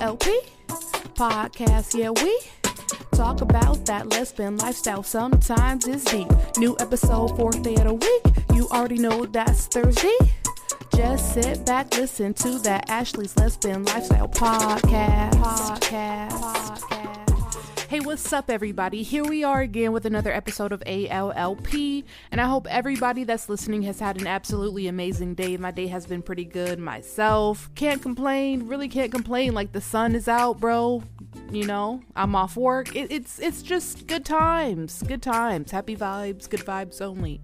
ALLP podcast. Yeah, we talk about that lesbian lifestyle. Sometimes it's deep. New episode, fourth day of the week. You already know that's Thursday. Just sit back, listen to that Ashley's Lesbian Lifestyle podcast. Podcast. podcast. Hey, what's up, everybody? Here we are again with another episode of ALLP, and I hope everybody that's listening has had an absolutely amazing day. My day has been pretty good myself. Can't complain, really can't complain. Like the sun is out, bro. You know, I'm off work. It, it's it's just good times, good times, happy vibes, good vibes only.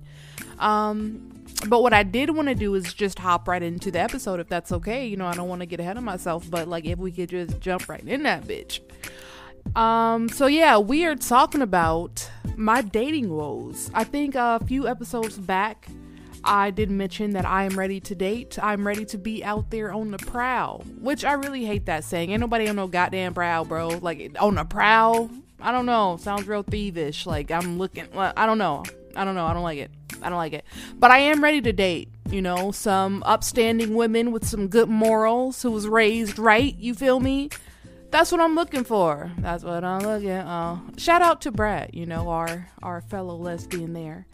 Um, but what I did want to do is just hop right into the episode, if that's okay. You know, I don't want to get ahead of myself, but like if we could just jump right in that bitch. Um, so yeah, we are talking about my dating woes. I think a few episodes back, I did mention that I am ready to date. I'm ready to be out there on the prowl, which I really hate that saying. Ain't nobody on no goddamn prowl, bro. Like on the prowl. I don't know. Sounds real thievish. Like I'm looking. I don't know. I don't know. I don't like it. I don't like it. But I am ready to date. You know, some upstanding women with some good morals who was raised right. You feel me? That's what I'm looking for. That's what I'm looking. Uh, shout out to Brad, you know, our our fellow lesbian there.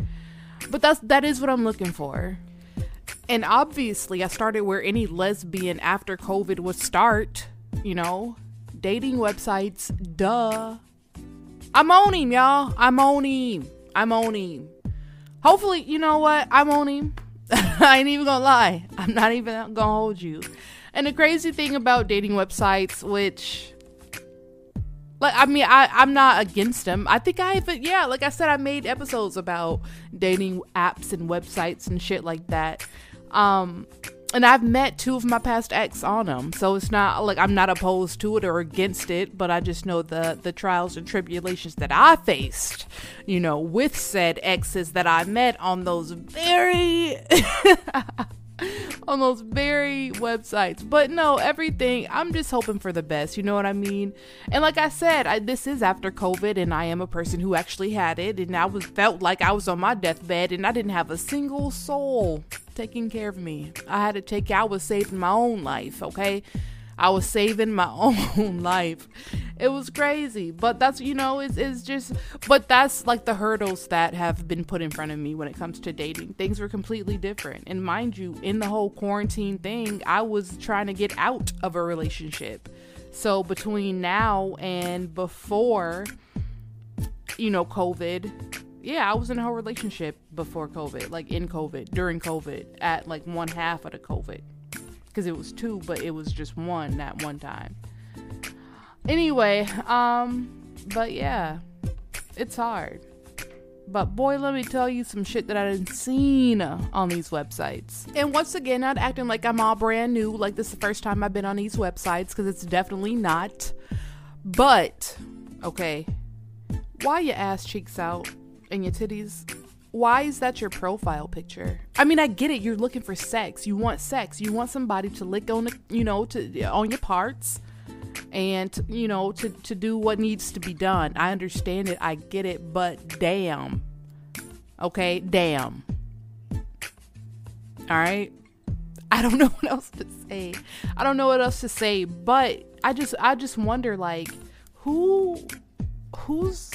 But that's that is what I'm looking for. And obviously, I started where any lesbian after COVID would start. You know, dating websites. Duh. I'm on him, y'all. I'm on him. I'm on him. Hopefully, you know what? I'm on him. I ain't even gonna lie. I'm not even gonna hold you. And the crazy thing about dating websites, which like I mean I I'm not against them. I think I have yeah, like I said I made episodes about dating apps and websites and shit like that. Um and I've met two of my past ex on them. So it's not like I'm not opposed to it or against it, but I just know the the trials and tribulations that I faced, you know, with said exes that I met on those very on those very websites. But no, everything, I'm just hoping for the best, you know what I mean? And like I said, I, this is after COVID and I am a person who actually had it and I was felt like I was on my deathbed and I didn't have a single soul taking care of me. I had to take I was saving my own life, okay? I was saving my own life. It was crazy. But that's, you know, it's, it's just, but that's like the hurdles that have been put in front of me when it comes to dating. Things were completely different. And mind you, in the whole quarantine thing, I was trying to get out of a relationship. So between now and before, you know, COVID, yeah, I was in a whole relationship before COVID, like in COVID, during COVID, at like one half of the COVID because it was two, but it was just one that one time. Anyway, um, but yeah, it's hard. But boy, let me tell you some shit that I didn't seen on these websites. And once again, not acting like I'm all brand new, like this is the first time I've been on these websites, because it's definitely not. But, okay, why your ass cheeks out and your titties why is that your profile picture? I mean, I get it. You're looking for sex. You want sex. You want somebody to lick on the, you know, to on your parts and you know to to do what needs to be done. I understand it. I get it, but damn. Okay, damn. All right? I don't know what else to say. I don't know what else to say, but I just I just wonder like who who's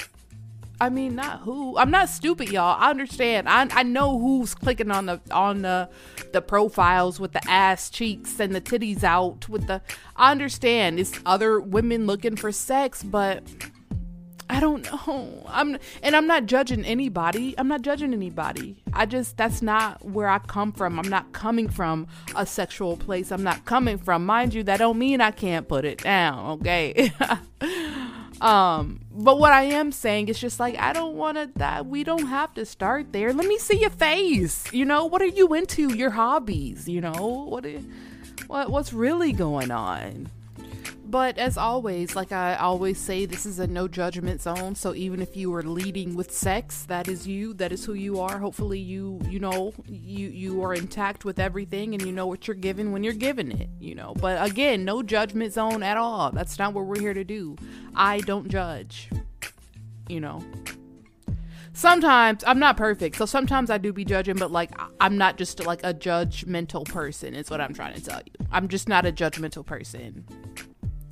I mean, not who. I'm not stupid, y'all. I understand. I I know who's clicking on the on the the profiles with the ass cheeks and the titties out with the. I understand. It's other women looking for sex, but I don't know. I'm and I'm not judging anybody. I'm not judging anybody. I just that's not where I come from. I'm not coming from a sexual place. I'm not coming from. Mind you, that don't mean I can't put it down, okay? Um, but what I am saying is just like I don't want to that we don't have to start there. Let me see your face. You know, what are you into? Your hobbies, you know? What what what's really going on? But as always, like I always say, this is a no judgment zone. So even if you are leading with sex, that is you. That is who you are. Hopefully you you know you you are intact with everything and you know what you're giving when you're giving it. You know. But again, no judgment zone at all. That's not what we're here to do. I don't judge. You know sometimes I'm not perfect, so sometimes I do be judging, but like I'm not just like a judgmental person. Is what I'm trying to tell you. I'm just not a judgmental person.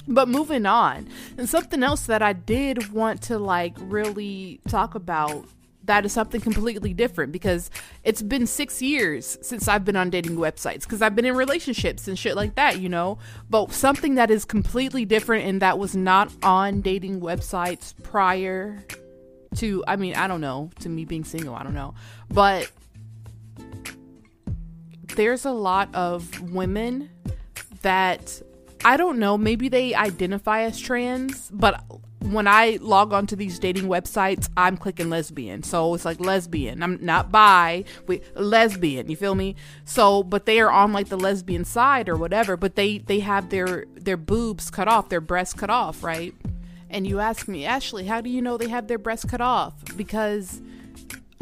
But moving on, and something else that I did want to like really talk about that is something completely different because it's been six years since I've been on dating websites because I've been in relationships and shit like that, you know. But something that is completely different and that was not on dating websites prior to, I mean, I don't know, to me being single, I don't know. But there's a lot of women that I don't know, maybe they identify as trans, but when I log onto these dating websites, I'm clicking lesbian. So it's like lesbian. I'm not bi, we lesbian, you feel me? So but they are on like the lesbian side or whatever, but they they have their their boobs cut off, their breasts cut off, right? And you ask me, Ashley, how do you know they have their breasts cut off? Because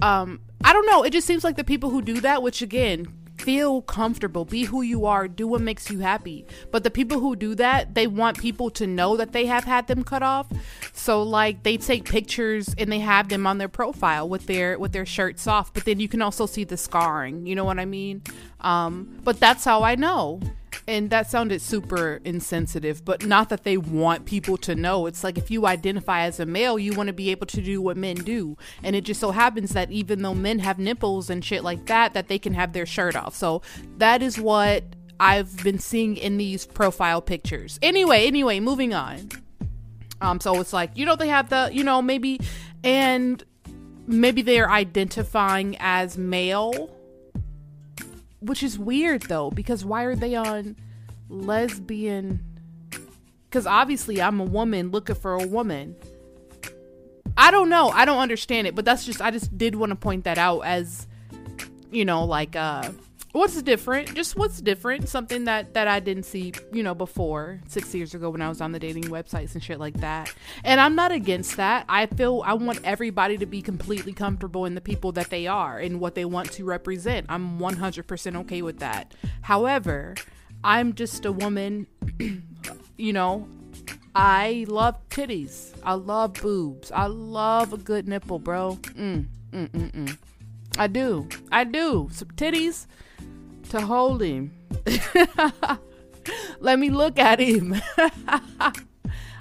um I don't know, it just seems like the people who do that, which again, feel comfortable, be who you are, do what makes you happy. But the people who do that, they want people to know that they have had them cut off. So like they take pictures and they have them on their profile with their with their shirts off, but then you can also see the scarring, you know what I mean? Um but that's how I know and that sounded super insensitive, but not that they want people to know. It's like if you identify as a male, you want to be able to do what men do. And it just so happens that even though men have nipples and shit like that, that they can have their shirt off. So that is what I've been seeing in these profile pictures. Anyway, anyway, moving on. Um, so it's like, you know, they have the, you know, maybe, and maybe they're identifying as male which is weird though because why are they on lesbian? Because obviously i'm a woman looking for a woman. I don't know. I don't understand it but that's just i just did want to point that out as you know like uh what's different? Just what's different? Something that that i didn't see you know before six years ago when i was on the dating websites and shit like that. And i'm not against that. I feel i want everybody to be completely comfortable in the people that they are and what they want to represent. I'm 100% okay with that. However i'm just a woman you know i love titties. I love boobs. I love a good nipple bro. Mm, mm, mm, mm. I do. I do. Some titties to hold him. Let me look at him.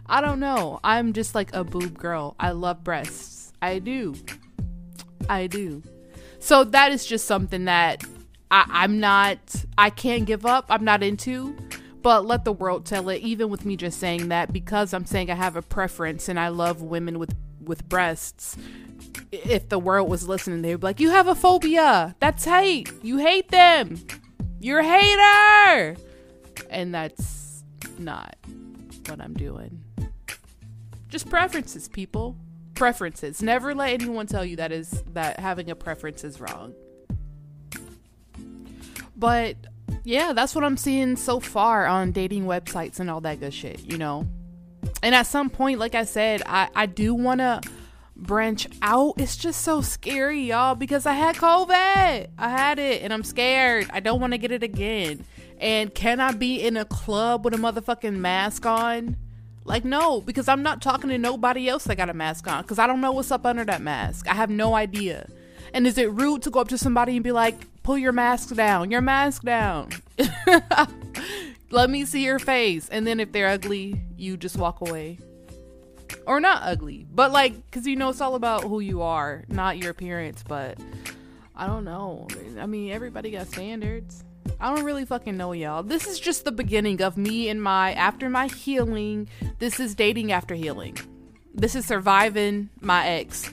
I don't know. I'm just like a boob girl. I love breasts. I do. I do. So that is just something that I, I'm not, I can't give up. I'm not into. But let the world tell it, even with me just saying that, because I'm saying I have a preference and I love women with with breasts if the world was listening, they'd be like, You have a phobia. That's hate. You hate them. You're a hater. And that's not what I'm doing. Just preferences, people. Preferences. Never let anyone tell you that is that having a preference is wrong. But yeah, that's what I'm seeing so far on dating websites and all that good shit, you know. And at some point, like I said, I, I do wanna branch out. It's just so scary, y'all, because I had COVID. I had it and I'm scared. I don't want to get it again. And can I be in a club with a motherfucking mask on? Like, no, because I'm not talking to nobody else that got a mask on because I don't know what's up under that mask. I have no idea. And is it rude to go up to somebody and be like, pull your mask down, your mask down? Let me see your face. And then if they're ugly, you just walk away or not ugly, but like, because you know, it's all about who you are, not your appearance. But I don't know. I mean, everybody got standards. I don't really fucking know, y'all. This is just the beginning of me and my after my healing. This is dating after healing. This is surviving my ex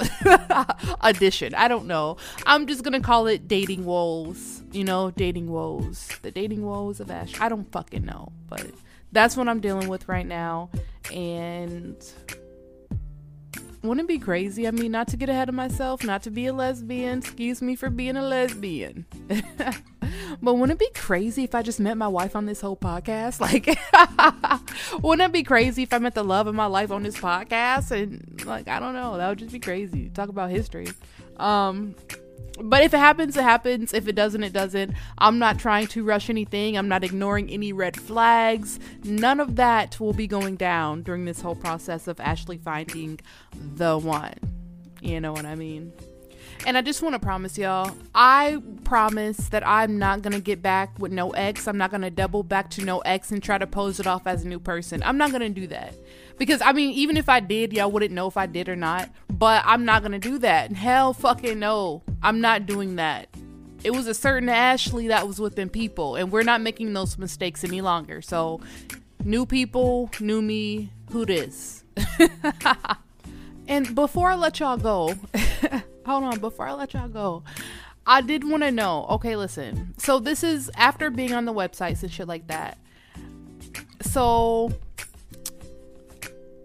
edition. I don't know. I'm just gonna call it dating woes. You know, dating woes. The dating woes of Ash. I don't fucking know, but that's what I'm dealing with right now. And wouldn't it be crazy? I mean, not to get ahead of myself, not to be a lesbian. Excuse me for being a lesbian. but wouldn't it be crazy if I just met my wife on this whole podcast? Like, wouldn't it be crazy if I met the love of my life on this podcast? And like, I don't know, that would just be crazy. Talk about history. Um, but if it happens, it happens. If it doesn't, it doesn't. I'm not trying to rush anything. I'm not ignoring any red flags. None of that will be going down during this whole process of Ashley finding the one. You know what I mean? And I just want to promise y'all, I promise that I'm not going to get back with no ex. I'm not going to double back to no ex and try to pose it off as a new person. I'm not going to do that. Because I mean, even if I did, y'all wouldn't know if I did or not. But I'm not going to do that. Hell fucking no. I'm not doing that. It was a certain Ashley that was within people, and we're not making those mistakes any longer. So, new people, new me, who this? and before I let y'all go, hold on, before I let y'all go, I did want to know. Okay, listen. So this is after being on the websites and shit like that. So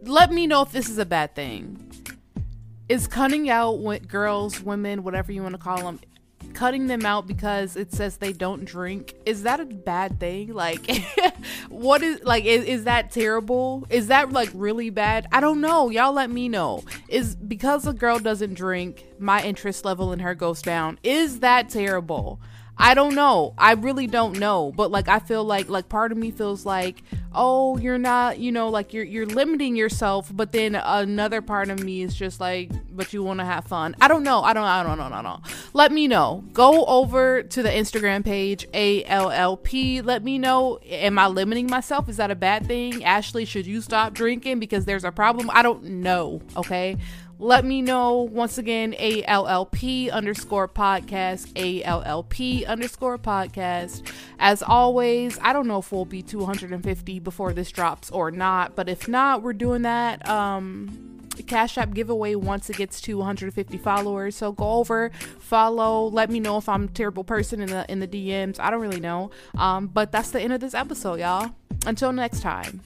let me know if this is a bad thing. Is cutting out girls, women, whatever you want to call them, cutting them out because it says they don't drink is that a bad thing? Like what is like is, is that terrible? Is that like really bad? I don't know. Y'all let me know. Is because a girl doesn't drink my interest level in her goes down. Is that terrible I don't know. I really don't know. But like I feel like like part of me feels like, oh, you're not, you know, like you're you're limiting yourself, but then another part of me is just like, but you want to have fun. I don't know. I don't I don't know. No, no. Let me know. Go over to the Instagram page ALLP. Let me know am I limiting myself? Is that a bad thing? Ashley, should you stop drinking because there's a problem? I don't know, okay? Let me know once again ALLP underscore podcast, ALLP underscore podcast. As always, I don't know if we'll be 250 before this drops or not, but if not, we're doing that. Um, Cash App giveaway once it gets to 150 followers. So go over, follow, let me know if I'm a terrible person in the in the DMs. I don't really know. Um, but that's the end of this episode, y'all. Until next time.